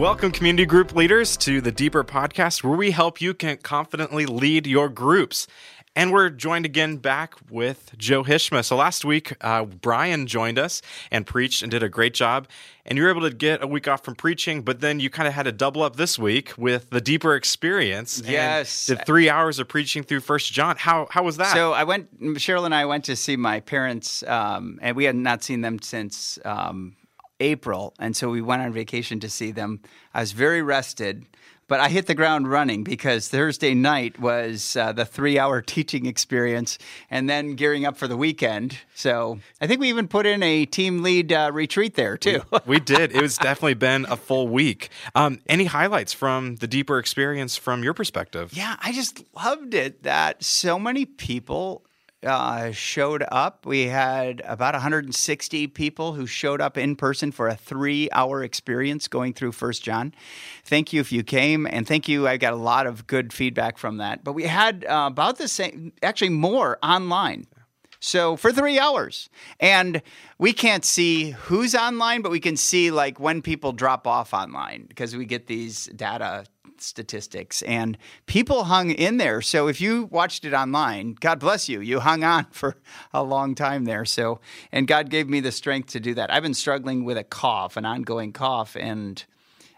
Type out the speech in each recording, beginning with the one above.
Welcome, community group leaders, to the Deeper Podcast, where we help you can confidently lead your groups. And we're joined again back with Joe Hishmeh. So last week, uh, Brian joined us and preached and did a great job. And you were able to get a week off from preaching, but then you kind of had to double up this week with the deeper experience. Yes, did three hours of preaching through First John. How how was that? So I went. Cheryl and I went to see my parents, um, and we had not seen them since um, April, and so we went on vacation to see them. I was very rested but I hit the ground running because Thursday night was uh, the three hour teaching experience and then gearing up for the weekend. So I think we even put in a team lead uh, retreat there too. we, we, did. It was definitely been a full week. Um, any highlights from the deeper experience from your perspective? Yeah, I just loved it that so many people uh, showed up. We had about 160 people who showed up in person for a three-hour experience going through First John. Thank you if you came, and thank you. I got a lot of good feedback from that. But we had uh, about the same, actually more online. So for three hours. And we can't see who's online, but we can see like when people drop off online because we get these data statistics and people hung in there. So if you watched it online, God bless you. You hung on for a long time there. So, and God gave me the strength to do that. I've been struggling with a cough, an ongoing cough, and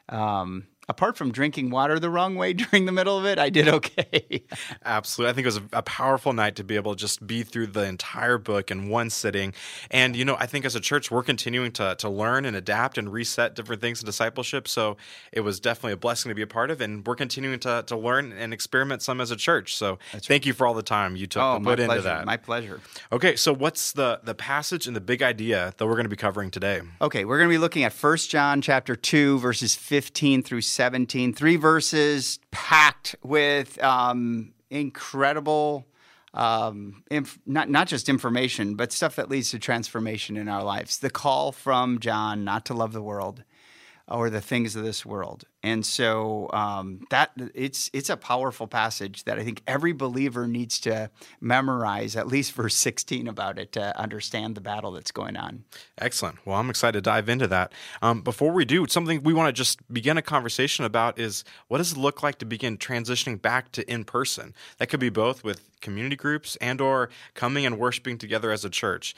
um, apart from drinking water the wrong way during the middle of it, I did okay. Absolutely. I think it was a, a, powerful night to be able to just be through the entire book in one sitting. And, you know, I think as a church, we're continuing to, to learn and adapt and reset different things in discipleship. So it was definitely a blessing to be a part of. And we're continuing to, to learn and experiment some as a church. So That's thank right. you for all the time you took oh, to put into that. My pleasure. Okay. So what's the, the passage and the big idea that we're going to be covering today? Okay. We're going to be looking at 1 John chapter 2, verses 15 through 17. Three verses packed with um, incredible, um, inf- not not just information, but stuff that leads to transformation in our lives. The call from John not to love the world or the things of this world. And so um, that it's it's a powerful passage that I think every believer needs to memorize at least verse 16 about it to understand the battle that's going on. Excellent. Well, I'm excited to dive into that. Um, before we do, something we want to just begin a conversation about is what does it look like to begin transitioning back to in person? That could be both with community groups and or coming and worshiping together as a church.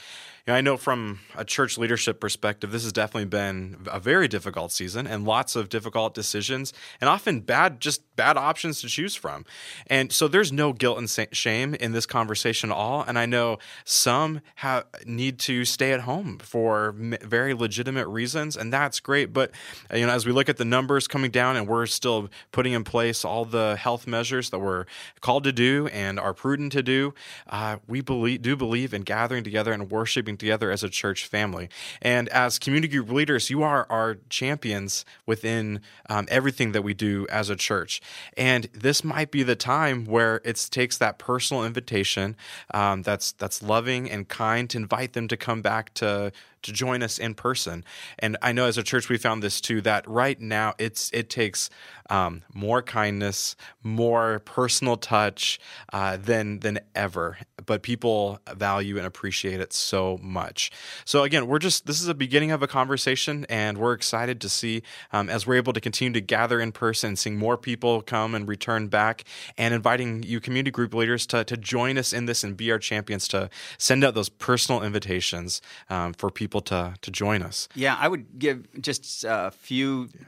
You know, I know from a church leadership perspective, this has definitely been a very difficult season and lots of difficult decisions and often bad, just bad options to choose from. And so there's no guilt and shame in this conversation at all. And I know some have, need to stay at home for very legitimate reasons, and that's great. But you know, as we look at the numbers coming down, and we're still putting in place all the health measures that we're called to do and are prudent to do, uh, we believe do believe in gathering together and worshiping together as a church family. And as community group leaders, you are our champions within um, everything that we do as a church. And this might be the time where it takes that personal invitation um, that's that's loving and kind to invite them to come back to to join us in person. And I know as a church we found this too that right now it's it takes um, more kindness, more personal touch uh, than than ever. But people value and appreciate it so much. So again, we're just this is a beginning of a conversation, and we're excited to see um, as we're able to continue to gather in person, seeing more people come and return back, and inviting you community group leaders to to join us in this and be our champions to send out those personal invitations um, for people to to join us. Yeah, I would give just a few. Yeah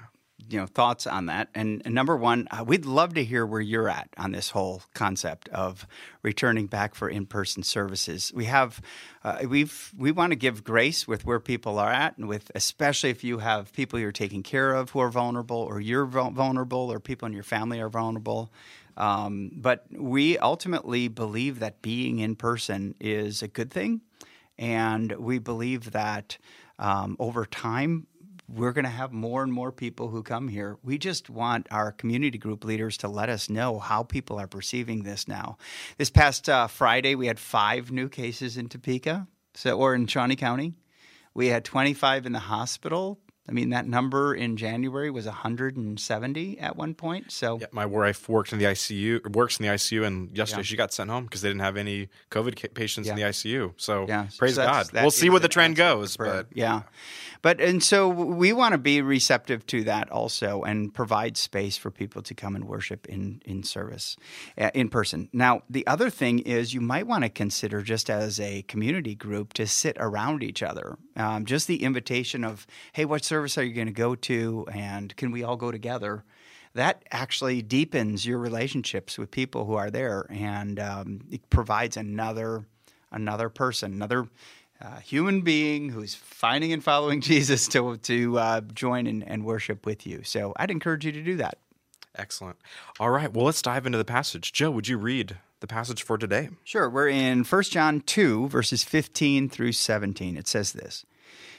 you know thoughts on that. And, and number one, uh, we'd love to hear where you're at on this whole concept of returning back for in-person services. We have uh, we've we want to give grace with where people are at, and with especially if you have people you're taking care of who are vulnerable, or you're vulnerable, or people in your family are vulnerable. Um, but we ultimately believe that being in person is a good thing, and we believe that um, over time we're going to have more and more people who come here. We just want our community group leaders to let us know how people are perceiving this now. This past uh, Friday, we had five new cases in Topeka, so or in Shawnee County. We had 25 in the hospital. I mean, that number in January was 170 at one point. So, yeah, my wife worked in the ICU, works in the ICU, and yesterday yeah. she got sent home because they didn't have any COVID patients yeah. in the ICU. So, praise so God. We'll see where the trend goes, but yeah. But and so we want to be receptive to that also, and provide space for people to come and worship in in service, uh, in person. Now, the other thing is you might want to consider just as a community group to sit around each other. Um, just the invitation of, hey, what service are you going to go to, and can we all go together? That actually deepens your relationships with people who are there, and um, it provides another another person, another uh, human being who's finding and following Jesus to to uh, join and, and worship with you. So I'd encourage you to do that. Excellent. All right. Well, let's dive into the passage. Joe, would you read the passage for today? Sure. We're in 1 John 2, verses 15 through 17. It says this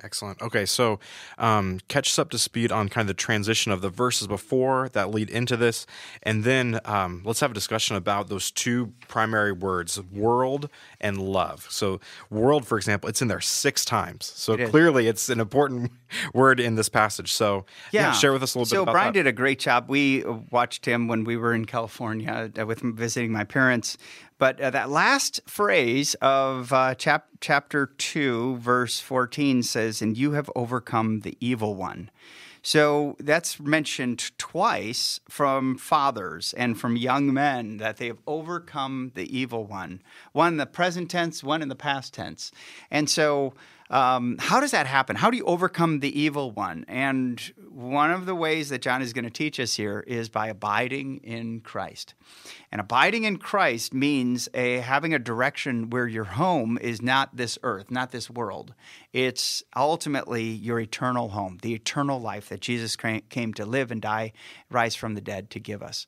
Excellent. Okay, so um, catch us up to speed on kind of the transition of the verses before that lead into this, and then um, let's have a discussion about those two primary words, world and love. So, world, for example, it's in there six times. So it clearly, it's an important word in this passage. So, yeah, yeah share with us a little so bit. So, Brian that. did a great job. We watched him when we were in California uh, with visiting my parents. But uh, that last phrase of uh, chap- chapter 2, verse 14 says, And you have overcome the evil one. So that's mentioned twice from fathers and from young men that they have overcome the evil one. One in the present tense, one in the past tense. And so um, how does that happen? How do you overcome the evil one? And one of the ways that John is going to teach us here is by abiding in Christ. And abiding in Christ means a, having a direction where your home is not this earth, not this world. It's ultimately your eternal home, the eternal life that Jesus came to live and die, rise from the dead to give us.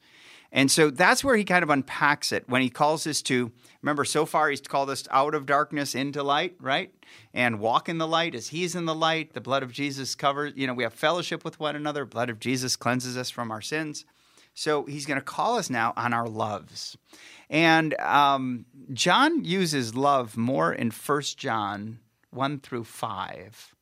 And so that's where he kind of unpacks it when he calls us to remember so far he's called us out of darkness into light, right? And walk in the light as he's in the light. The blood of Jesus covers, you know, we have fellowship with one another. Blood of Jesus cleanses us from our sins. So he's going to call us now on our loves. And um, John uses love more in First John 1 through 5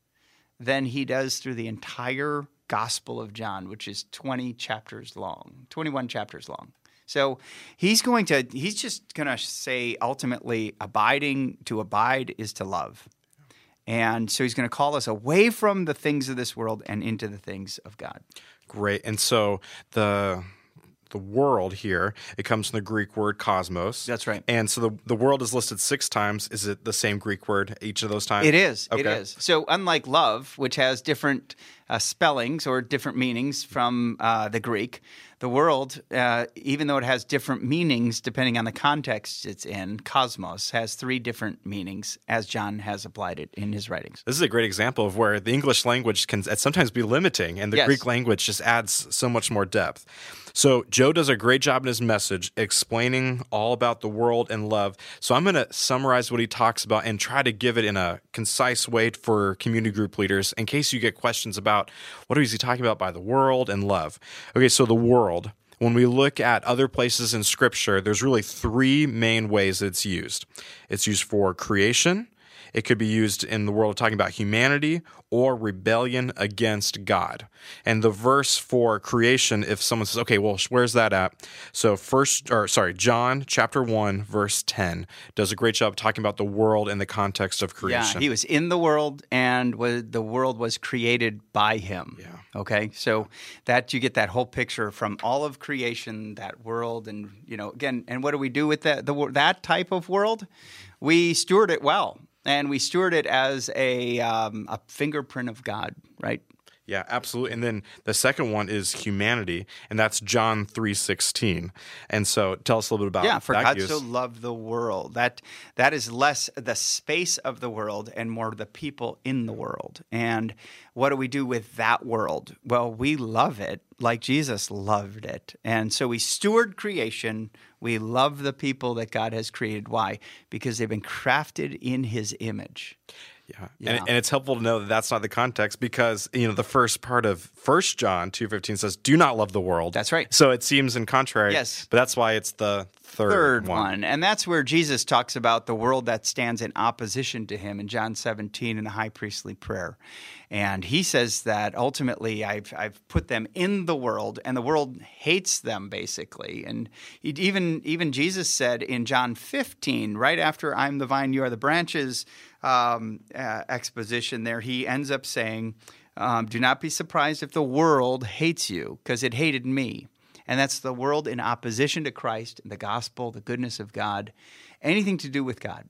than he does through the entire Gospel of John, which is 20 chapters long, 21 chapters long. So he's going to, he's just going to say ultimately, abiding, to abide is to love. And so he's going to call us away from the things of this world and into the things of God. Great. And so the the world here. It comes from the Greek word cosmos. That's right. And so the, the world is listed six times. Is it the same Greek word each of those times? It is. Okay. It is. So unlike love, which has different uh, spellings or different meanings from uh, the Greek, the world, uh, even though it has different meanings depending on the context it's in, cosmos has three different meanings as John has applied it in his writings. This is a great example of where the English language can sometimes be limiting and the yes. Greek language just adds so much more depth. So Joe does a great job in his message explaining all about the world and love. So I'm going to summarize what he talks about and try to give it in a concise way for community group leaders in case you get questions about what is he talking about by the world and love. Okay, so the world when we look at other places in scripture, there's really three main ways it's used. It's used for creation, it could be used in the world of talking about humanity or rebellion against God. And the verse for creation, if someone says, okay, well, where's that at? So first, or sorry, John chapter 1, verse 10 does a great job talking about the world in the context of creation. Yeah, he was in the world and was, the world was created by him. Yeah. Okay. So that you get that whole picture from all of creation, that world. And, you know, again, and what do we do with that, the, that type of world? We steward it well and we steward it as a um, a fingerprint of God, right? Yeah, absolutely. And then the second one is humanity, and that's John three sixteen. And so, tell us a little bit about yeah. For that God use. so loved the world that that is less the space of the world and more the people in the world. And what do we do with that world? Well, we love it like Jesus loved it, and so we steward creation. We love the people that God has created. Why? Because they've been crafted in His image. Yeah. Yeah. And, and it's helpful to know that that's not the context because you know the first part of First John two fifteen says, "Do not love the world." That's right. So it seems in contrary. Yes. But that's why it's the third, third one. And that's where Jesus talks about the world that stands in opposition to him in John 17 in the high priestly prayer. And he says that ultimately I've, I've put them in the world and the world hates them basically. And even, even Jesus said in John 15, right after I'm the vine, you are the branches um, uh, exposition there, he ends up saying, um, Do not be surprised if the world hates you because it hated me and that's the world in opposition to Christ, the gospel, the goodness of God, anything to do with God.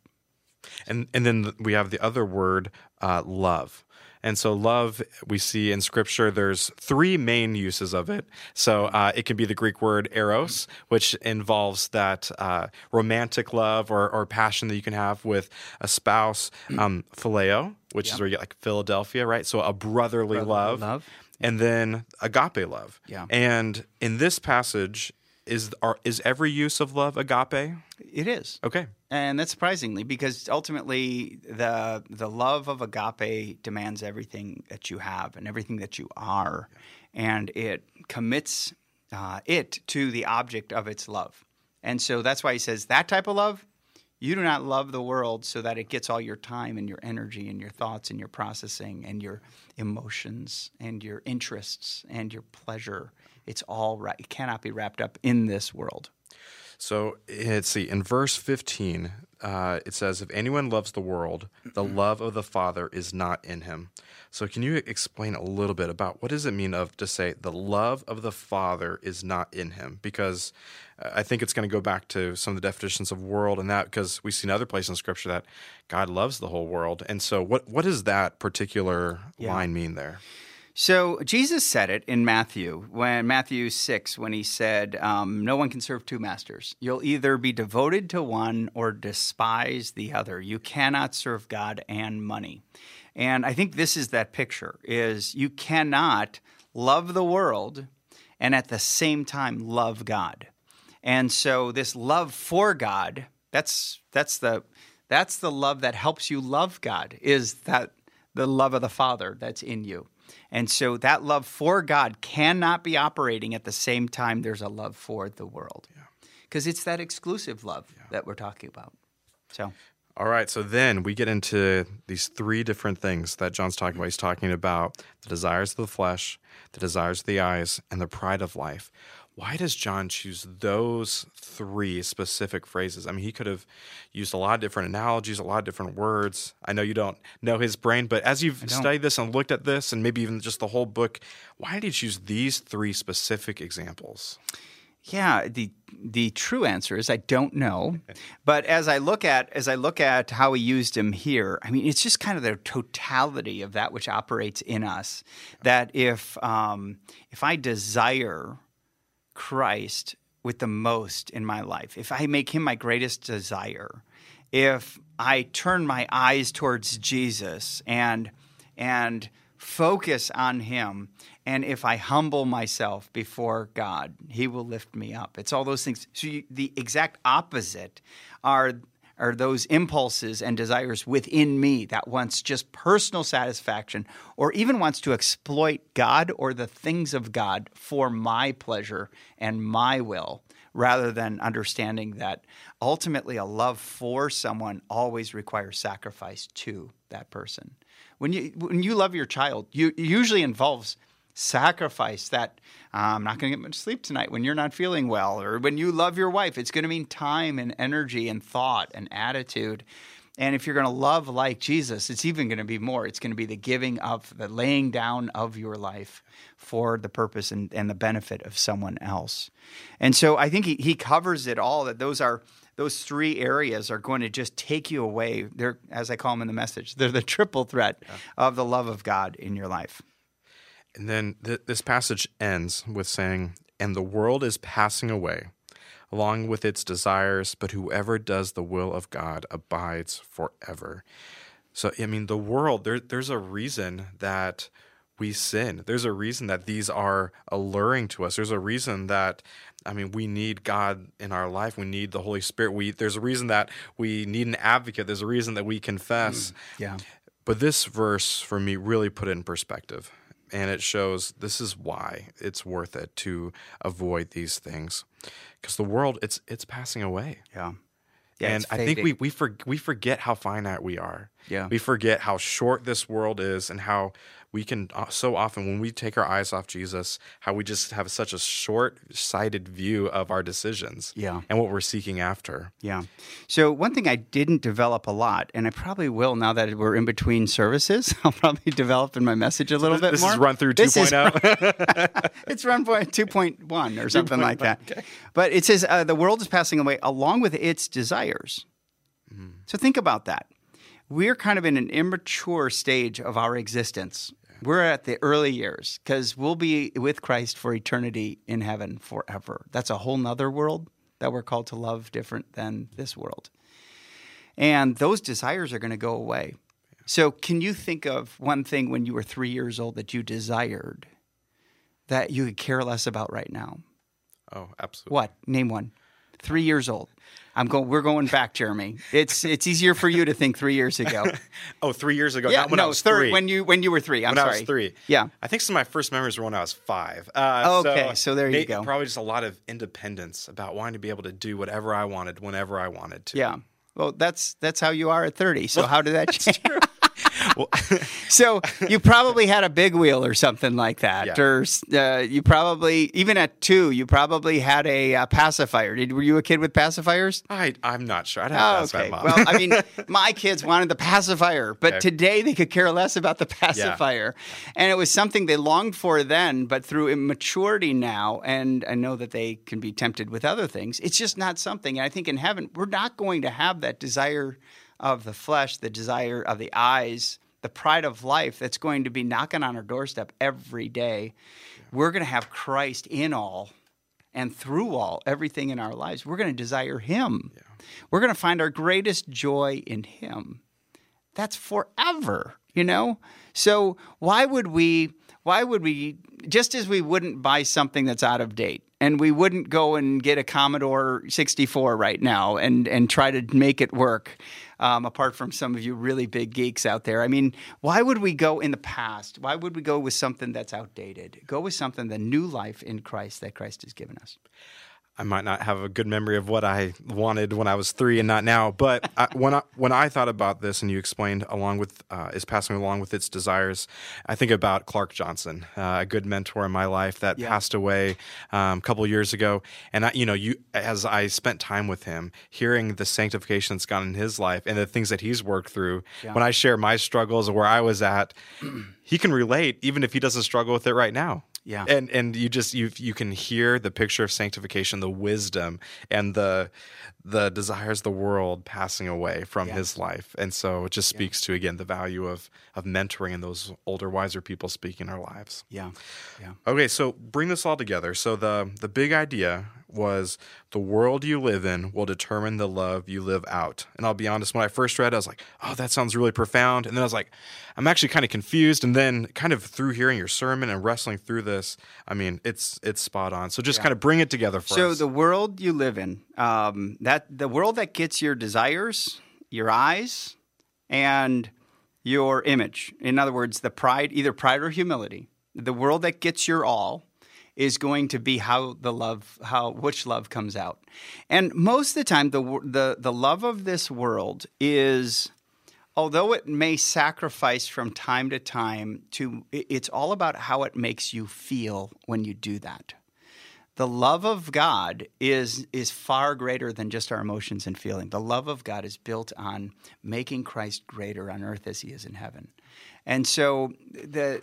And and then we have the other word, uh, love. And so, love, we see in scripture, there's three main uses of it. So, uh, it can be the Greek word eros, which involves that uh, romantic love or, or passion that you can have with a spouse, um, phileo, which is where you get like Philadelphia, right? So, a brotherly, love. love. And then agape love. Yeah. And in this passage, is, are, is every use of love agape? It is. Okay. And that's surprisingly because ultimately the the love of agape demands everything that you have and everything that you are, and it commits uh, it to the object of its love. And so that's why he says that type of love. You do not love the world so that it gets all your time and your energy and your thoughts and your processing and your emotions and your interests and your pleasure. It's all right. It cannot be wrapped up in this world. So let's see. In verse 15, uh, it says, If anyone loves the world, the love of the Father is not in him. So can you explain a little bit about what does it mean of to say the love of the Father is not in him? Because uh, I think it's going to go back to some of the definitions of world and that because we see in other places in Scripture that God loves the whole world. And so what, what does that particular line mean there? So Jesus said it in Matthew, when Matthew six, when he said, um, "No one can serve two masters. You'll either be devoted to one or despise the other. You cannot serve God and money." And I think this is that picture: is you cannot love the world and at the same time love God. And so this love for God, that's that's the that's the love that helps you love God. Is that the love of the Father that's in you? And so that love for God cannot be operating at the same time there's a love for the world. Because it's that exclusive love that we're talking about. So, All right, so then we get into these three different things that John's talking about. He's talking about the desires of the flesh, the desires of the eyes, and the pride of life. Why does John choose those three specific phrases? I mean, he could have used a lot of different analogies, a lot of different words. I know you don't know his brain, but as you've studied this and looked at this, and maybe even just the whole book, why did he choose these three specific examples? yeah, the the true answer is I don't know. But as I look at as I look at how he used him here, I mean, it's just kind of the totality of that which operates in us. That if um, if I desire Christ with the most in my life, if I make him my greatest desire, if I turn my eyes towards Jesus and and focus on him and if I humble myself before God, he will lift me up. It's all those things. So you, the exact opposite are are those impulses and desires within me that wants just personal satisfaction or even wants to exploit God or the things of God for my pleasure and my will rather than understanding that ultimately a love for someone always requires sacrifice to that person. When you when you love your child, you it usually involves sacrifice that uh, I'm not going to get much sleep tonight when you're not feeling well, or when you love your wife, it's going to mean time and energy and thought and attitude. And if you're going to love like Jesus, it's even going to be more. It's going to be the giving of, the laying down of your life for the purpose and, and the benefit of someone else. And so I think he, he covers it all, that those are those three areas are going to just take you away. They're, as I call them in the message, they're the triple threat of the love of God in your life. And then th- this passage ends with saying, And the world is passing away, along with its desires, but whoever does the will of God abides forever. So, I mean, the world, there, there's a reason that we sin. There's a reason that these are alluring to us. There's a reason that, I mean, we need God in our life. We need the Holy Spirit. We, there's a reason that we need an advocate. There's a reason that we confess. Mm, yeah. But this verse for me really put it in perspective. And it shows this is why it's worth it to avoid these things. Because the world, it's it's passing away. Yeah. Yeah, and I think we we, for, we forget how finite we are. Yeah. We forget how short this world is and how we can uh, so often when we take our eyes off Jesus, how we just have such a short-sighted view of our decisions Yeah. and what we're seeking after. Yeah. So one thing I didn't develop a lot, and I probably will now that we're in between services, I'll probably develop in my message a little bit This more. is run through oh? This is 2.0. it's run point two point one or something like that. But it says uh, the world is passing away along with its desires. So think about that. We're kind of in an immature stage of our existence. We're at the early years because we'll be with Christ for eternity in heaven forever. That's a whole nother world that we're called to love different than this world. And those desires are going to go away. So, can you think of one thing when you were three years old that you desired that you could care less about right now? oh, absolutely. What? Name one. Three years old. I'm going. We're going back, Jeremy. It's it's easier for you to think three years ago. Oh, three years ago. yeah, not when no, I was third three. when you when you were three. I'm when sorry. I was three. Yeah. I think some of my first memories were when I was five. Uh, Okay, so there you may- go. Probably just a lot of independence about wanting to be able to do whatever I wanted whenever I wanted to. Yeah. Well, that's that's how you are at 30. So how did that change? Well, so you probably had a big wheel or something like that, Yeah. or uh, you probably even at two, you probably had a uh, pacifier. Did were you a kid with pacifiers? I, I'm not sure. I'd have Oh, okay. Well, I mean, my kids wanted the pacifier, but Okay. today they could care less about the pacifier. And it was something they longed for then, but through immaturity now, and I know that they can be tempted with other things, it's just not something. And I think in heaven, we're not going to have that desire of the flesh, the desire of the eyes, the pride of life that's going to be knocking on our doorstep every day. We're going to have Christ in all and through all everything in our lives. We're going to desire him. We're going to find our greatest joy in him. That's forever you know? So why would we why would we just as we wouldn't buy something that's out of date and we wouldn't go and get a commodore 64 right now and and try to make it work um, apart from some of you really big geeks out there. I mean why would we go in the past? Why would we go with something that's outdated? Go with something the new life in christ that christ has given us I might not have a good memory of what I wanted when I was three and not now. But I, when I when I thought about this, and you explained along with uh, is passing along with its desires, I think about Clark Johnson, uh, a good mentor in my life that Yeah. passed away um, a couple years ago. And I, you know, you as I spent time with him, hearing the sanctification that's gone in his life and the things that he's worked through. When I share my struggles or where I was at, he can relate, even if he doesn't struggle with it right now. Yeah. And and you just you you can hear the picture of sanctification, the wisdom and the the desires of the world passing away from Yeah. his life. And so it just speaks to again the value of of mentoring and those older wiser people speaking our lives. yeah yeah Okay, so bring this all together. So the the big idea was the world you live in will determine the love you live out. And I'll be honest, when I first read, it, I was like, "Oh, that sounds really profound." And then I was like, "I'm actually kind of confused." And then, kind of through hearing your sermon and wrestling through this, I mean, it's it's spot on. So just kind of bring it together for So us. the world you live in, um, that the world that gets your desires, your eyes, and your image. In other words, the pride, either pride or humility. The world that gets your all is going to be how the love, how which love comes out. And most of the time, the the the love of this world is although it may sacrifice from time to time to it's all about how it makes you feel when you do that. The love of god is is far greater than just our emotions and feeling. The love of god is built on making christ greater on earth as he is in heaven. And so the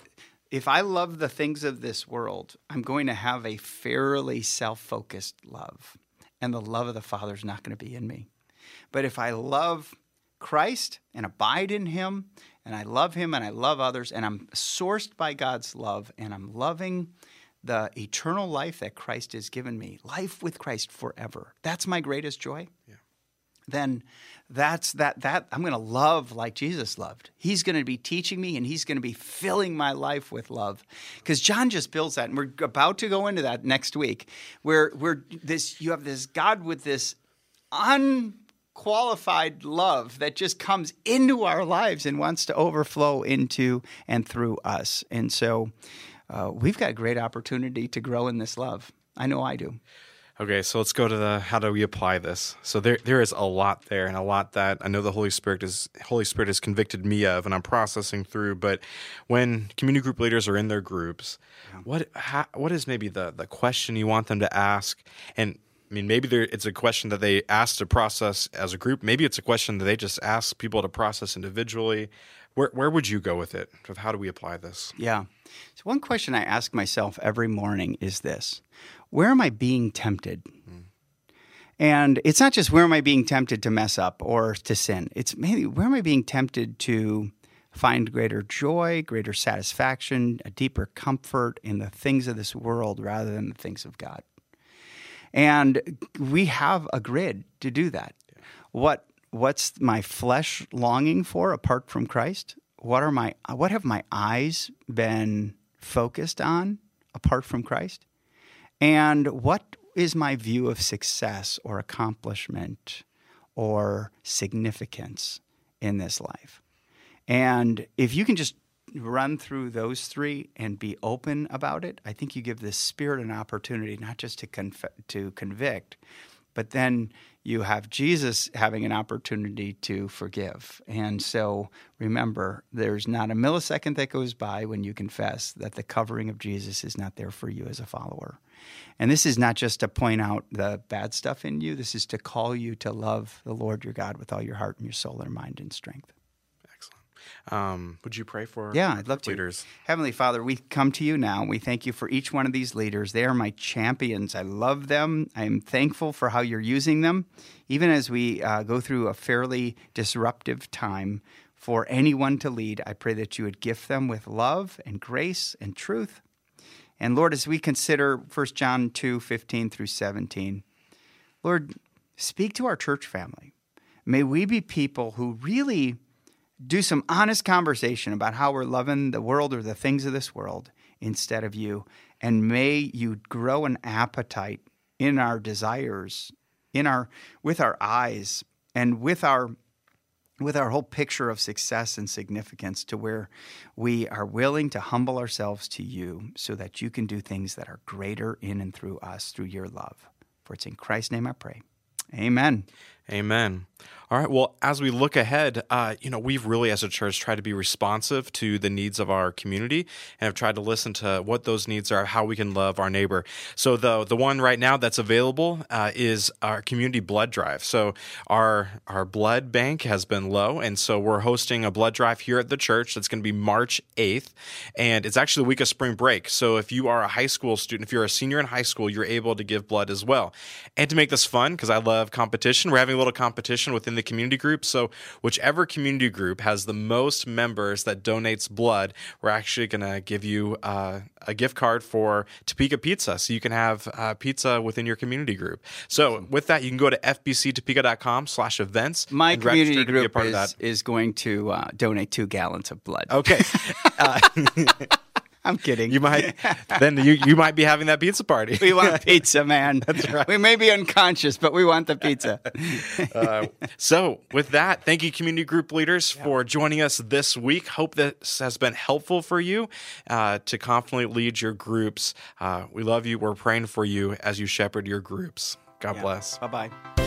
if i love the things of this world i'm going to have a fairly self-focused love and the love of the father is not going to be in me but if I love Christ and abide in Him and I love him and I love others and I'm sourced by God's love and I'm loving the eternal life that Christ has given me, life with Christ forever. That's my greatest joy. Yeah. Then that's that that I'm going to love like Jesus loved. He's going to be teaching me and he's going to be filling my life with love. Cuz John just builds that and we're about to go into that next week where where this you have this God with this unqualified love that just comes into our lives and wants to overflow into and through us. And so uh, we've got a great opportunity to grow in this love. I know I do. Okay, so let's go to the how do we apply this? So there there is a lot there and a lot that I know the Holy Spirit is Holy Spirit has convicted me of and I'm processing through, but when community group leaders are in their groups, what how, what is maybe the the question you want them to ask and I mean, maybe there, it's a question that they ask to process as a group. Maybe it's a question that they just ask people to process individually. Where, where would you go with it? With how do we apply this? Yeah. So, one question I ask myself every morning is this Where am I being tempted? Mm. And it's not just where am I being tempted to mess up or to sin, it's maybe where am I being tempted to find greater joy, greater satisfaction, a deeper comfort in the things of this world rather than the things of God. And we have a grid to do that. What what's my flesh longing for apart from Christ? What are my what have my eyes been focused on apart from Christ? And what is my view of success or accomplishment or significance in this life? And if you can just run through those three and be open about it, I think you give the Spirit an opportunity not just to conf- to convict, but then you have Jesus having an opportunity to forgive. And so remember, there's not a millisecond that goes by when you confess that the covering of Jesus is not there for you as a follower. And this is not just to point out the bad stuff in you, this is to call you to love the Lord your God with all your heart and your soul and mind and strength. Excellent. Um, would you pray for yeah, I'd love to. leaders? Heavenly Father, we come to you now. We thank you for each one of these leaders. They are my champions. I love them. I am thankful for how you're using them, even as we uh, go through a fairly disruptive time. For anyone to lead, I pray that you would gift them with love and grace and truth. And Lord, as we consider 1 John 2 15 through 17, Lord, speak to our church family. May we be people who really do some honest conversation about how we're loving the world or the things of this world instead of you. And may you grow an appetite in our desires, in our with our eyes, and with our with our whole picture of success and significance to where we are willing to humble ourselves to you so that you can do things that are greater in and through us through your love. For it's in Christ's name I pray. Amen. Amen. All right. Well, as we look ahead, uh, you know, we've really, as a church, tried to be responsive to the needs of our community and have tried to listen to what those needs are, how we can love our neighbor. So the the one right now that's available uh, is our community blood drive. So our our blood bank has been low, and so we're hosting a blood drive here at the church. That's going to be March eighth, and it's actually the week of spring break. So if you are a high school student, if you're a senior in high school, you're able to give blood as well. And to make this fun, because I love competition, we're having a little competition within the community group. So whichever community group has the most members that donates blood, we're actually going to give you uh, a gift card for Topeka Pizza, so you can have uh, pizza within your community group. So with that, you can go to fbctopeka.com slash events. My community group is, is, going to uh, donate two gallons of blood. Okay. I'm kidding. You might then you you might be having that pizza party. we want pizza, man. That's right. We may be unconscious, but we want the pizza. uh, so, with that, thank you, community group leaders, yeah. for joining us this week. Hope this has been helpful for you uh, to confidently lead your groups. Uh, we love you. We're praying for you as you shepherd your groups. God yeah. bless. Bye bye.